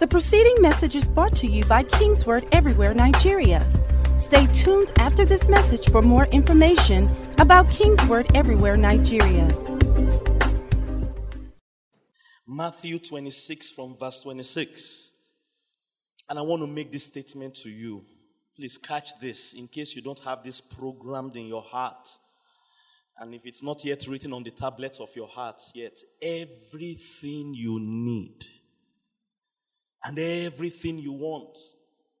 The preceding message is brought to you by Kingsword Everywhere Nigeria. Stay tuned after this message for more information about Kingsword Everywhere Nigeria. Matthew 26 from verse 26. And I want to make this statement to you. Please catch this in case you don't have this programmed in your heart. And if it's not yet written on the tablets of your heart yet, everything you need and everything you want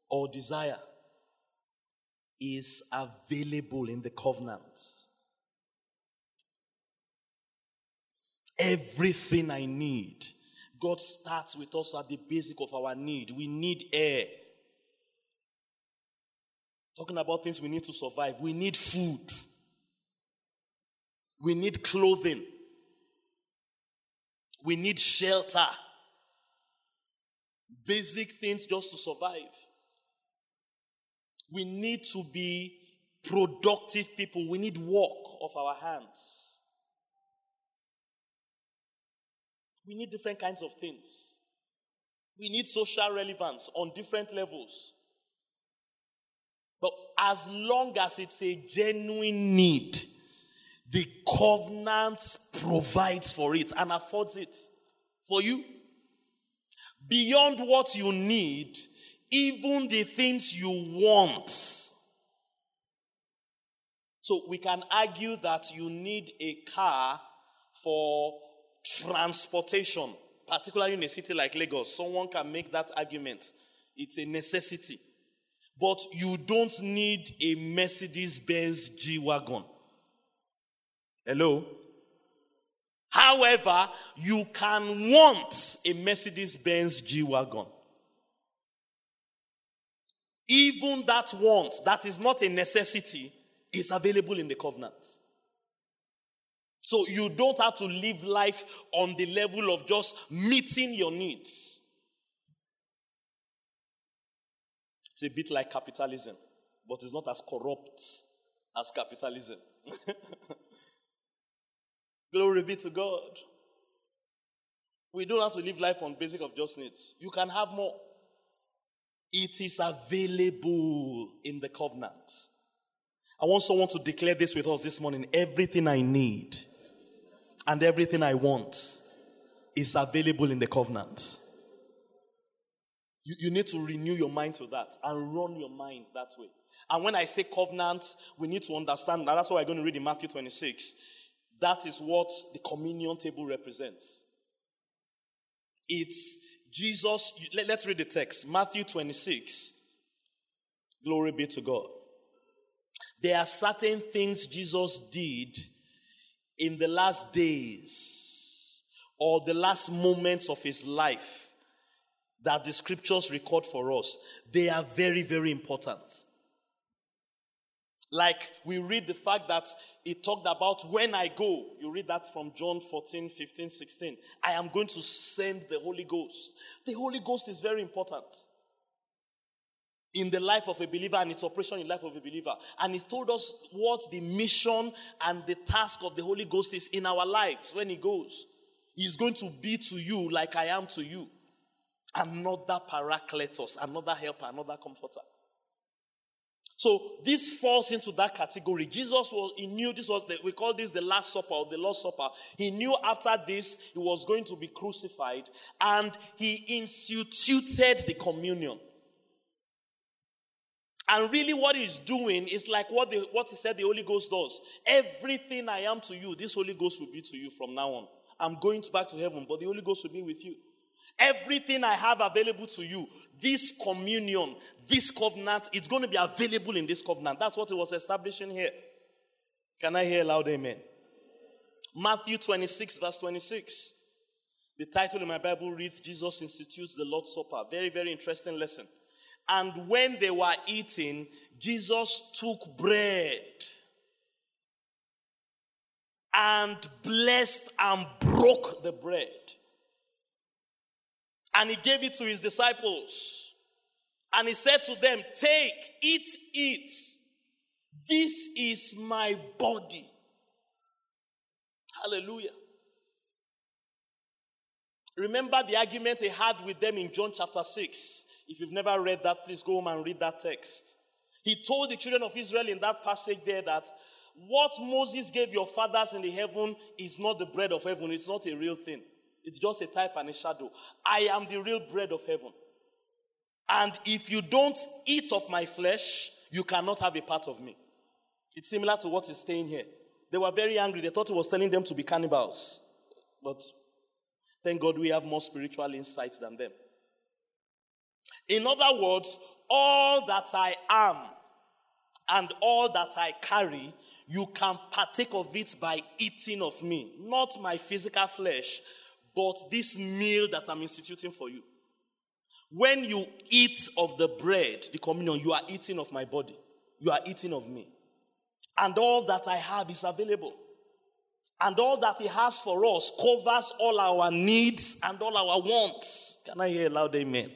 or desire is available in the covenant. Everything I need. God starts with us at the basic of our need. We need air. Talking about things we need to survive. We need food. We need clothing. We need shelter. Basic things just to survive. We need to be productive people. We need work of our hands. We need different kinds of things. We need social relevance on different levels. But as long as it's a genuine need, the covenant provides for it and affords it for you. Beyond what you need, even the things you want. So we can argue that you need a car for transportation, particularly in a city like Lagos. Someone can make that argument. It's a necessity. But you don't need a Mercedes Benz G Wagon. Hello? However, you can want a Mercedes Benz G Wagon. Even that want, that is not a necessity, is available in the covenant. So you don't have to live life on the level of just meeting your needs. It's a bit like capitalism, but it's not as corrupt as capitalism. Glory be to God. We don't have to live life on basic of just needs. You can have more. It is available in the covenant. I want someone to declare this with us this morning. Everything I need and everything I want is available in the covenant. You, you need to renew your mind to that and run your mind that way. And when I say covenant, we need to understand that. That's what we're going to read in Matthew 26. That is what the communion table represents. It's Jesus. Let, us read the text Matthew 26. Glory be to God. There are certain things Jesus did in the last days or the last moments of his life that the scriptures record for us. They are very, very important. Like we read the fact that he talked about when I go. You read that from John 14, 15, 16. I am going to send the Holy Ghost. The Holy Ghost is very important in the life of a believer and its operation in the life of a believer. And he told us what the mission and the task of the Holy Ghost is in our lives when he goes. He's going to be to you like I am to you. Another paracletos, another helper, another comforter. So this falls into that category. Jesus was, he knew this was, the, we call this the Last Supper or the Lord's Supper. He knew after this he was going to be crucified and he instituted the communion. And really, what he's doing is like what, the, what he said the Holy Ghost does. Everything I am to you, this Holy Ghost will be to you from now on. I'm going back to heaven, but the Holy Ghost will be with you. Everything I have available to you, this communion, this covenant, it's going to be available in this covenant. That's what it was establishing here. Can I hear loud amen? Matthew 26, verse 26. The title in my Bible reads Jesus institutes the Lord's Supper. Very, very interesting lesson. And when they were eating, Jesus took bread and blessed and broke the bread and he gave it to his disciples. And he said to them, Take, eat it. This is my body. Hallelujah. Remember the argument he had with them in John chapter 6. If you've never read that, please go home and read that text. He told the children of Israel in that passage there that what Moses gave your fathers in the heaven is not the bread of heaven. It's not a real thing. It's just a type and a shadow. I am the real bread of heaven. And if you don't eat of my flesh, you cannot have a part of me. It's similar to what is saying here. They were very angry. They thought he was telling them to be cannibals. But thank God we have more spiritual insight than them. In other words, all that I am and all that I carry, you can partake of it by eating of me. Not my physical flesh, but this meal that I'm instituting for you. When you eat of the bread, the communion, you are eating of my body. You are eating of me. And all that I have is available. And all that He has for us covers all our needs and all our wants. Can I hear a loud amen?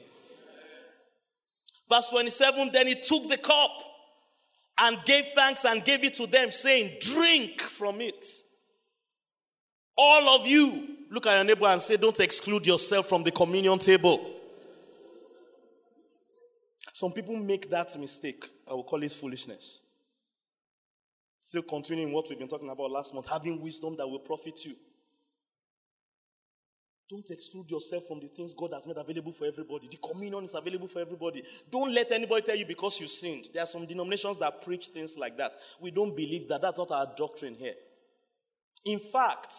Verse 27 Then He took the cup and gave thanks and gave it to them, saying, Drink from it. All of you, look at your neighbor and say, Don't exclude yourself from the communion table. Some people make that mistake. I will call it foolishness. Still continuing what we've been talking about last month, having wisdom that will profit you. Don't exclude yourself from the things God has made available for everybody. The communion is available for everybody. Don't let anybody tell you because you sinned. There are some denominations that preach things like that. We don't believe that. That's not our doctrine here. In fact,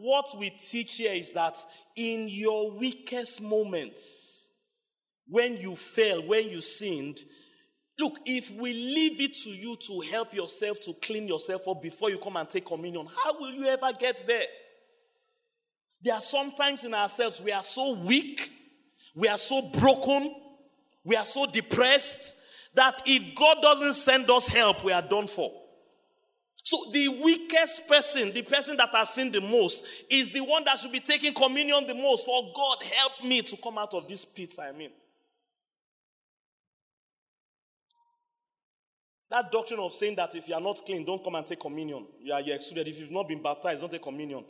what we teach here is that in your weakest moments, when you fail, when you sinned, look, if we leave it to you to help yourself to clean yourself up before you come and take communion, how will you ever get there? There are sometimes in ourselves we are so weak, we are so broken, we are so depressed that if God doesn't send us help, we are done for. So the weakest person, the person that has sinned the most, is the one that should be taking communion the most. For God, help me to come out of this pit I'm in. That doctrine of saying that if you are not clean, don't come and take communion. You are excluded. If you've not been baptized, don't take communion.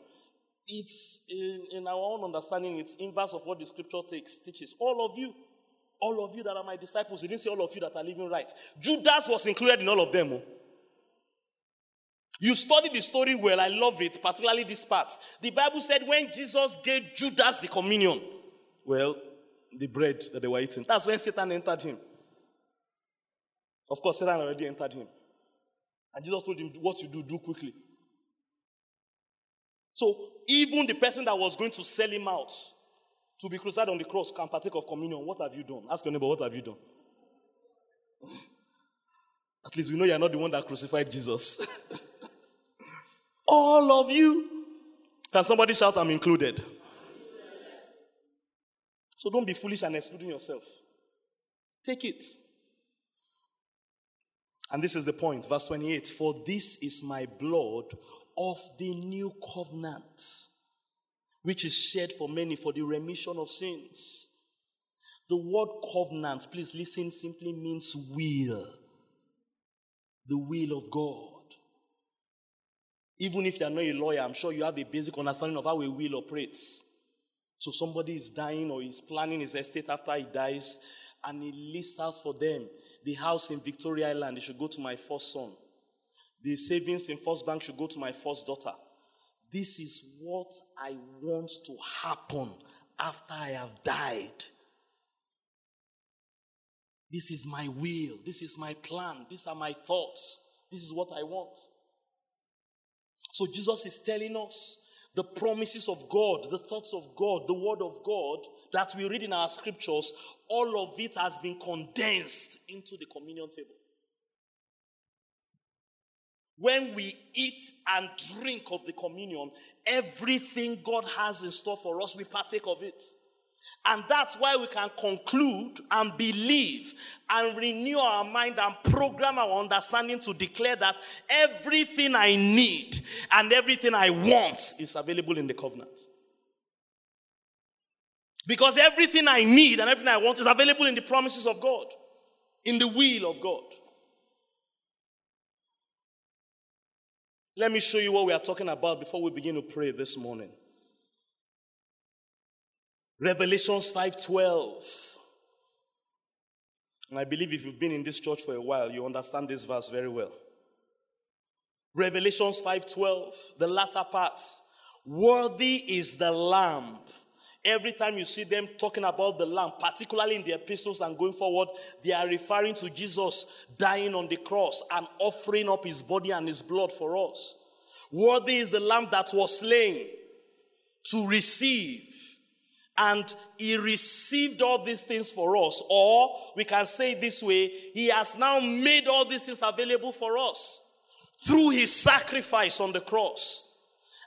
It's in, in our own understanding, it's inverse of what the scripture takes, teaches. All of you, all of you that are my disciples, he didn't say all of you that are living right. Judas was included in all of them. Oh. You study the story well, I love it, particularly this part. The Bible said when Jesus gave Judas the communion, well, the bread that they were eating, that's when Satan entered him. Of course, Satan already entered him. And Jesus told him, What you do, do quickly. So, even the person that was going to sell him out to be crucified on the cross can partake of communion. What have you done? Ask your neighbor, What have you done? At least we know you're not the one that crucified Jesus. All of you. Can somebody shout, I'm included? So don't be foolish and excluding yourself. Take it. And this is the point, verse 28 For this is my blood of the new covenant, which is shed for many for the remission of sins. The word covenant, please listen, simply means will. The will of God. Even if you're not a lawyer, I'm sure you have a basic understanding of how a will operates. So somebody is dying or is planning his estate after he dies, and he lists out for them the house in Victoria Island, it should go to my first son. The savings in First Bank should go to my first daughter. This is what I want to happen after I have died. This is my will. This is my plan. These are my thoughts. This is what I want. So Jesus is telling us the promises of God, the thoughts of God, the word of God that we read in our scriptures, all of it has been condensed into the communion table. When we eat and drink of the communion, everything God has in store for us, we partake of it. And that's why we can conclude and believe and renew our mind and program our understanding to declare that everything I need and everything I want is available in the covenant. Because everything I need and everything I want is available in the promises of God, in the will of God. Let me show you what we are talking about before we begin to pray this morning. Revelations 5:12. And I believe if you've been in this church for a while, you understand this verse very well. Revelations 5:12, the latter part. Worthy is the lamb. Every time you see them talking about the lamb, particularly in the epistles and going forward, they are referring to Jesus dying on the cross and offering up his body and his blood for us. Worthy is the lamb that was slain to receive. And he received all these things for us. Or we can say this way, he has now made all these things available for us through his sacrifice on the cross.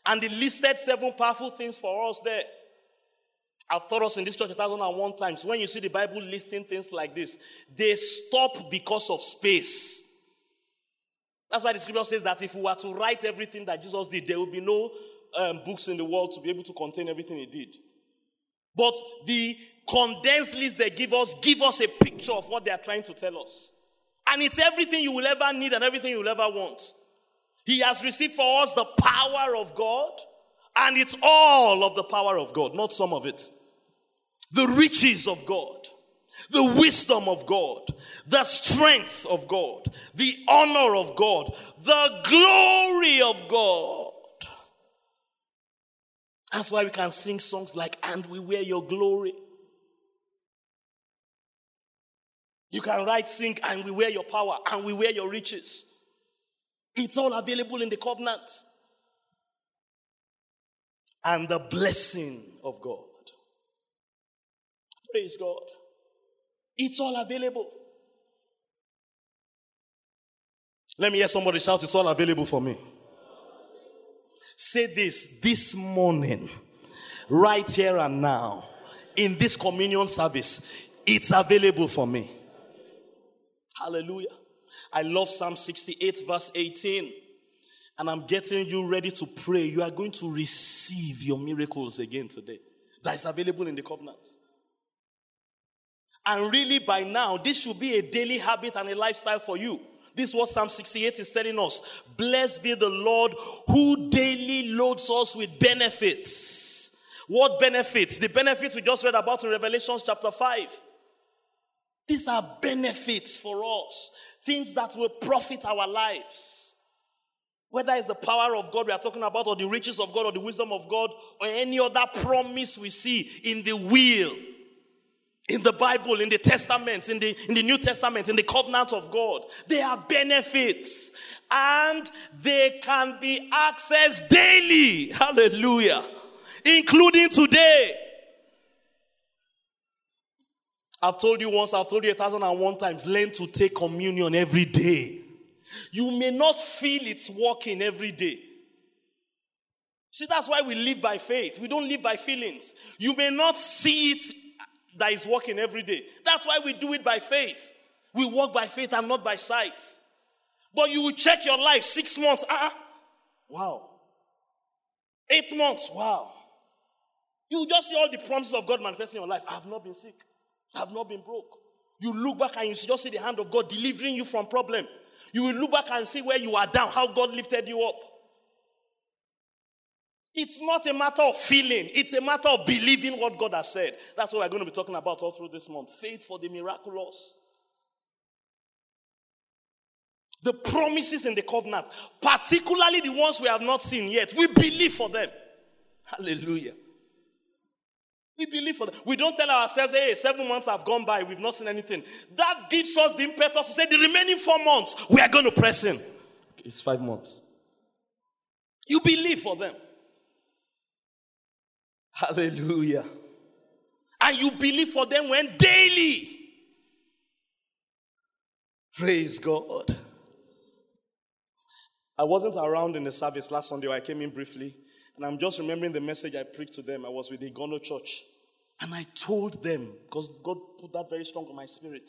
And he listed seven powerful things for us there. I've taught us in this church a thousand and one times. When you see the Bible listing things like this, they stop because of space. That's why the scripture says that if we were to write everything that Jesus did, there would be no um, books in the world to be able to contain everything he did. But the condensed list they give us give us a picture of what they are trying to tell us. And it's everything you will ever need and everything you will ever want. He has received for us the power of God, and it's all of the power of God, not some of it. The riches of God, the wisdom of God, the strength of God, the honor of God, the glory of God. That's why we can sing songs like, And We Wear Your Glory. You can write, sing, And We Wear Your Power, and We Wear Your Riches. It's all available in the covenant. And the blessing of God. Praise God. It's all available. Let me hear somebody shout, It's all available for me. Say this this morning, right here and now, in this communion service, it's available for me. Hallelujah. I love Psalm 68, verse 18. And I'm getting you ready to pray. You are going to receive your miracles again today. That is available in the covenant. And really, by now, this should be a daily habit and a lifestyle for you. This is what Psalm 68 is telling us. Blessed be the Lord who daily loads us with benefits. What benefits? The benefits we just read about in Revelation chapter 5. These are benefits for us, things that will profit our lives. Whether it's the power of God we are talking about, or the riches of God, or the wisdom of God, or any other promise we see in the will in the Bible, in the Testament, in the, in the New Testament, in the covenant of God. They are benefits and they can be accessed daily. Hallelujah. Including today. I've told you once, I've told you a thousand and one times, learn to take communion every day. You may not feel it's working every day. See, that's why we live by faith. We don't live by feelings. You may not see it that is working every day. That's why we do it by faith. We walk by faith and not by sight. But you will check your life six months. Ah, wow. Eight months. Wow. You just see all the promises of God manifesting in your life. I have not been sick. I have not been broke. You look back and you just see the hand of God delivering you from problem. You will look back and see where you are down, how God lifted you up. It's not a matter of feeling, it's a matter of believing what God has said. That's what we're going to be talking about all through this month. Faith for the miraculous. The promises in the covenant, particularly the ones we have not seen yet, we believe for them. Hallelujah. We believe for them. We don't tell ourselves, hey, seven months have gone by, we've not seen anything. That gives us the impetus to say, the remaining four months, we are going to press in. It's five months. You believe for them. Hallelujah. And you believe for them when daily. Praise God. I wasn't around in the service last Sunday, I came in briefly, and I'm just remembering the message I preached to them. I was with the Gono Church, and I told them, because God put that very strong on my spirit,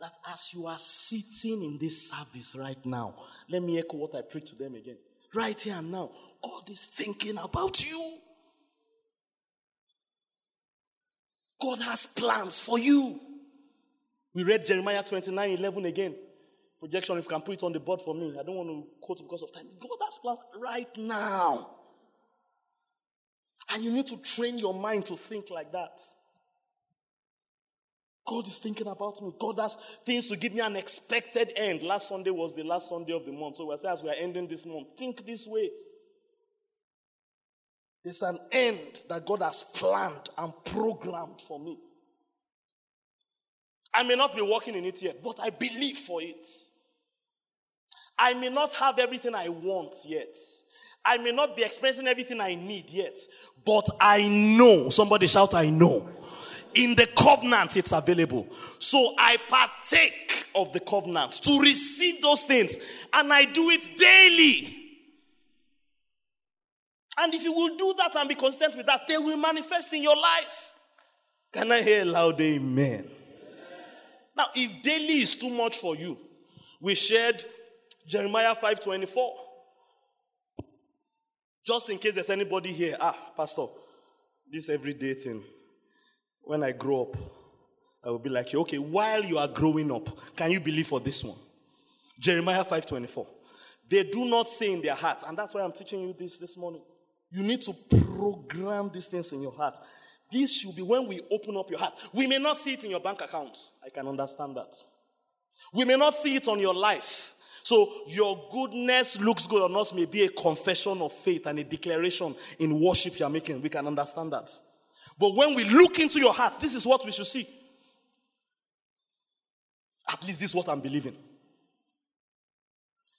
that as you are sitting in this service right now, let me echo what I preached to them again. Right here and now, God is thinking about you. God has plans for you. We read Jeremiah 29 11 again. Projection, if you can put it on the board for me. I don't want to quote because of time. God has plans right now. And you need to train your mind to think like that. God is thinking about me. God has things to give me an expected end. Last Sunday was the last Sunday of the month. So as we are ending this month, think this way. There's an end that God has planned and programmed for me. I may not be working in it yet, but I believe for it. I may not have everything I want yet. I may not be experiencing everything I need yet, but I know. Somebody shout, I know. In the covenant, it's available. So I partake of the covenant to receive those things, and I do it daily. And if you will do that and be consistent with that, they will manifest in your life. Can I hear a loud amen? Now, if daily is too much for you, we shared Jeremiah 5:24. Just in case there's anybody here, ah, Pastor, this everyday thing. When I grow up, I will be like, you. okay, while you are growing up, can you believe for this one? Jeremiah 5:24. They do not say in their heart, and that's why I'm teaching you this this morning. You need to program these things in your heart. This should be when we open up your heart. We may not see it in your bank account. I can understand that. We may not see it on your life. So your goodness looks good on us may be a confession of faith and a declaration in worship you're making. We can understand that. But when we look into your heart, this is what we should see. At least this is what I'm believing.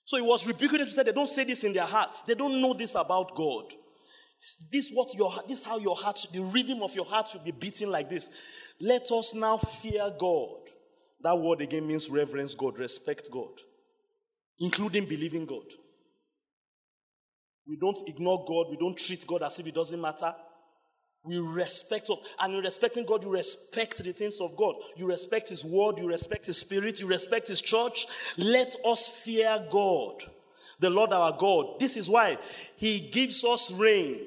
So he was rebuking them to say they don't say this in their hearts. They don't know this about God. This what your this how your heart, the rhythm of your heart should be beating like this. Let us now fear God. That word again means reverence God, respect God, including believing God. We don't ignore God, we don't treat God as if it doesn't matter. We respect God. And in respecting God, you respect the things of God. You respect His word, you respect His spirit, you respect His church. Let us fear God, the Lord our God. This is why He gives us rain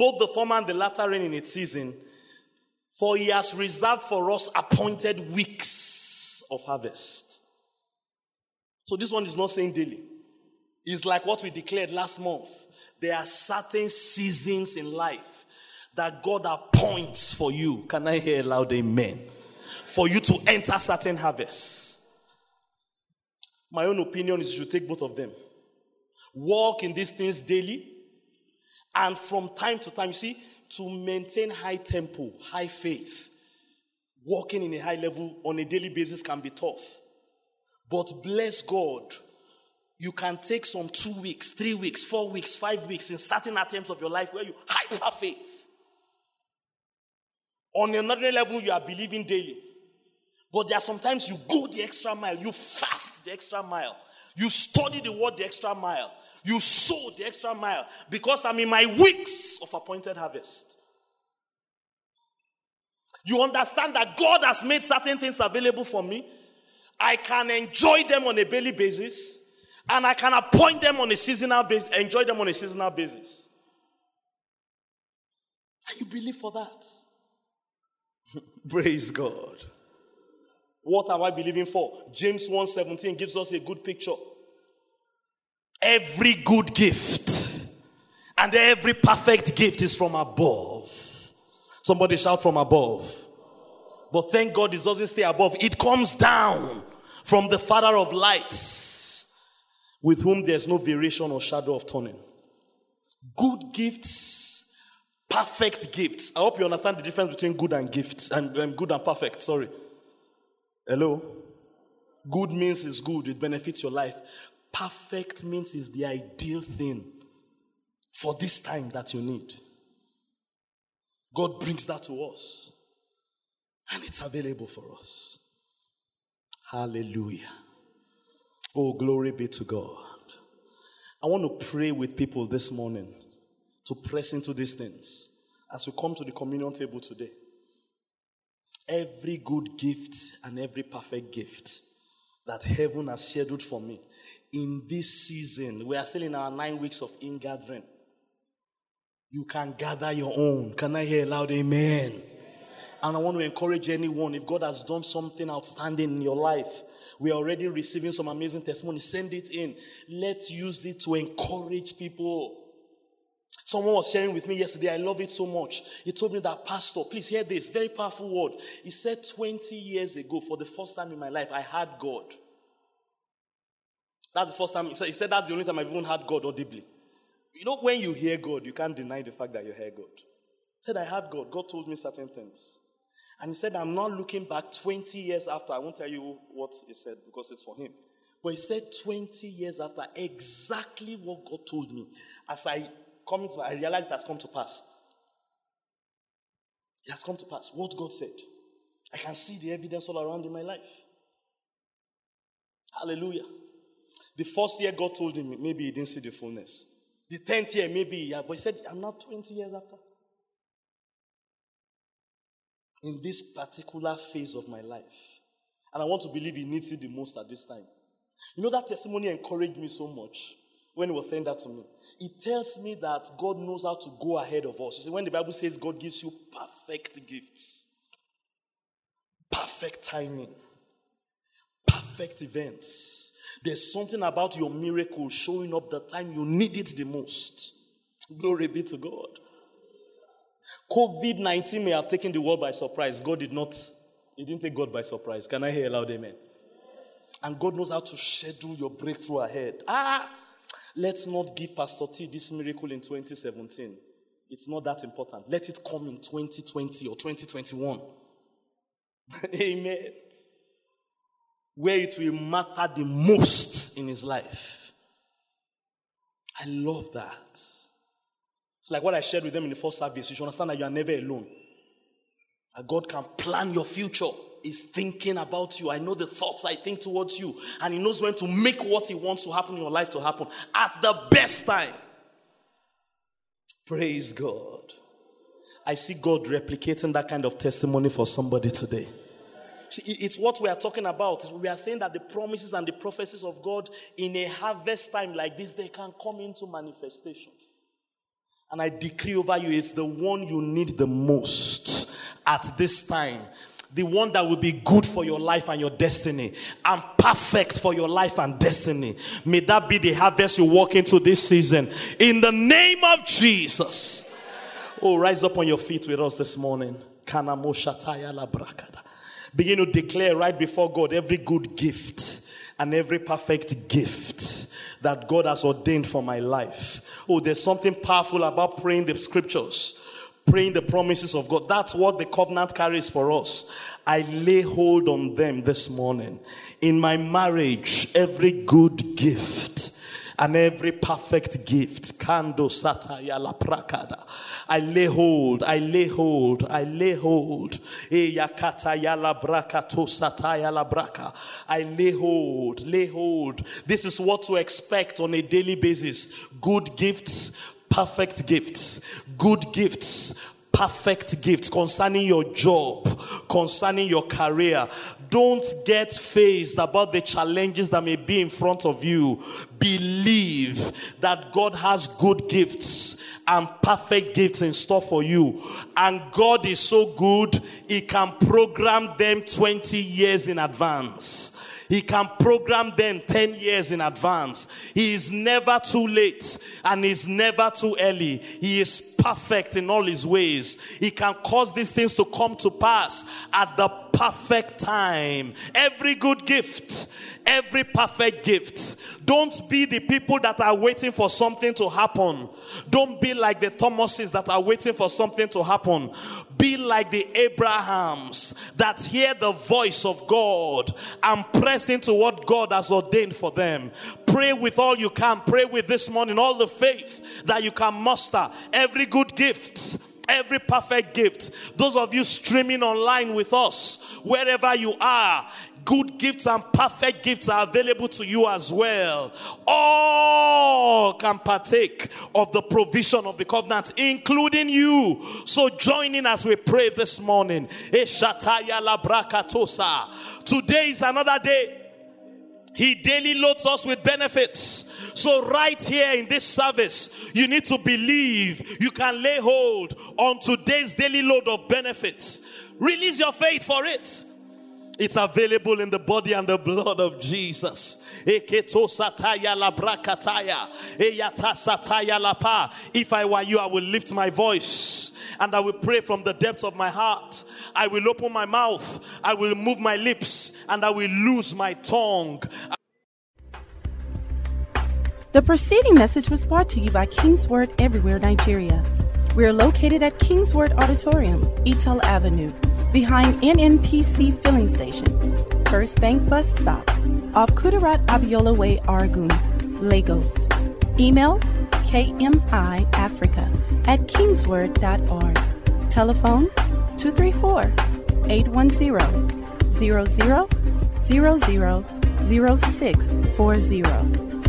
both the former and the latter rain in its season, for he has reserved for us appointed weeks of harvest. So this one is not saying daily. It's like what we declared last month. There are certain seasons in life that God appoints for you. Can I hear a loud amen? For you to enter certain harvests. My own opinion is you take both of them. Walk in these things daily and from time to time, you see, to maintain high tempo, high faith, walking in a high level on a daily basis can be tough. But bless God, you can take some two weeks, three weeks, four weeks, five weeks in certain attempts of your life where you hyper faith. On another level, you are believing daily. But there are sometimes you go the extra mile, you fast the extra mile, you study the word the extra mile, you sow the extra mile because I'm in my weeks of appointed harvest. You understand that God has made certain things available for me. I can enjoy them on a daily basis, and I can appoint them on a seasonal basis, enjoy them on a seasonal basis. And you believe for that. Praise God. What am I believing for? James 1:17 gives us a good picture. Every good gift and every perfect gift is from above. Somebody shout from above. But thank God it doesn't stay above, it comes down from the Father of lights, with whom there's no variation or shadow of turning. Good gifts, perfect gifts. I hope you understand the difference between good and gifts and um, good and perfect. Sorry. Hello? Good means it's good, it benefits your life. Perfect means is the ideal thing for this time that you need. God brings that to us, and it's available for us. Hallelujah. Oh, glory be to God. I want to pray with people this morning to press into these things as we come to the communion table today. Every good gift and every perfect gift that heaven has scheduled for me in this season, we are still in our nine weeks of in gathering. You can gather your own. Can I hear loud amen? And I want to encourage anyone, if God has done something outstanding in your life, we are already receiving some amazing testimony. Send it in. Let's use it to encourage people. Someone was sharing with me yesterday. I love it so much. He told me that, Pastor, please hear this very powerful word. He said, 20 years ago, for the first time in my life, I had God. That's the first time. So He said, That's the only time I've even heard God audibly. You know, when you hear God, you can't deny the fact that you hear God. He said, I heard God. God told me certain things. And he said, I'm not looking back 20 years after. I won't tell you what he said because it's for him. But he said 20 years after exactly what God told me. As I coming to, I realized it has come to pass. It has come to pass. What God said. I can see the evidence all around in my life. Hallelujah. The first year God told him, maybe he didn't see the fullness. The tenth year, maybe, yeah, but he said, I'm not 20 years after. In this particular phase of my life. And I want to believe he needs it the most at this time. You know, that testimony encouraged me so much when he was saying that to me it tells me that God knows how to go ahead of us. You see, when the Bible says God gives you perfect gifts, perfect timing, perfect events, there's something about your miracle showing up the time you need it the most. Glory be to God. COVID 19 may have taken the world by surprise. God did not, He didn't take God by surprise. Can I hear a loud amen? And God knows how to schedule your breakthrough ahead. Ah, Let's not give Pastor T this miracle in 2017. It's not that important. Let it come in 2020 or 2021. Amen. Where it will matter the most in his life. I love that. It's like what I shared with them in the first service. You should understand that you are never alone. That God can plan your future is thinking about you. I know the thoughts I think towards you. And He knows when to make what He wants to happen in your life to happen at the best time. Praise God. I see God replicating that kind of testimony for somebody today. See, it's what we are talking about. We are saying that the promises and the prophecies of God in a harvest time like this, they can come into manifestation. And I decree over you, it's the one you need the most at this time the one that will be good for your life and your destiny and perfect for your life and destiny. May that be the harvest you walk into this season. In the name of Jesus. Oh, rise up on your feet with us this morning. Begin to declare right before God every good gift and every perfect gift that God has ordained for my life. Oh, there's something powerful about praying the scriptures praying the promises of God. That's what the covenant carries for us. I lay hold on them this morning. In my marriage, every good gift and every perfect gift, kando sataya prakada. I lay hold, I lay hold, I lay hold. Eh, braka. I lay hold, lay hold. This is what to expect on a daily basis. Good gifts, perfect gifts, good gifts, perfect gifts concerning your job, concerning your career. Don't get phased about the challenges that may be in front of you. Believe that God has good gifts and perfect gifts in store for you. And God is so good, He can program them 20 years in advance. He can program them 10 years in advance. He is never too late and he's never too early. He is perfect in all his ways. He can cause these things to come to pass at the perfect time. Every good gift, every perfect gift. Don't be the people that are waiting for something to happen. Don't be like the Thomases that are waiting for something to happen. Be like the Abrahams that hear the voice of God and press into what God has ordained for them. Pray with all you can. Pray with this morning all the faith that you can muster. Every good gift every perfect gift. Those of you streaming online with us, wherever you are, good gifts and perfect gifts are available to you as well. All can partake of the provision of the covenant, including you. So join in as we pray this morning. Today is another day. He daily loads us with benefits. So, right here in this service, you need to believe you can lay hold on today's daily load of benefits. Release your faith for it. It's available in the body and the blood of Jesus. If I were you, I will lift my voice and I will pray from the depths of my heart. I will open my mouth, I will move my lips, and I will lose my tongue. The preceding message was brought to you by Kingsword Everywhere Nigeria. We are located at Kingsword Auditorium, Etel Avenue behind NNPC Filling Station, First Bank Bus Stop, off Kudirat Abiola Way, Oregun, Lagos. Email kmiafrica at kingsword.org. Telephone 234 810 00 00 0640.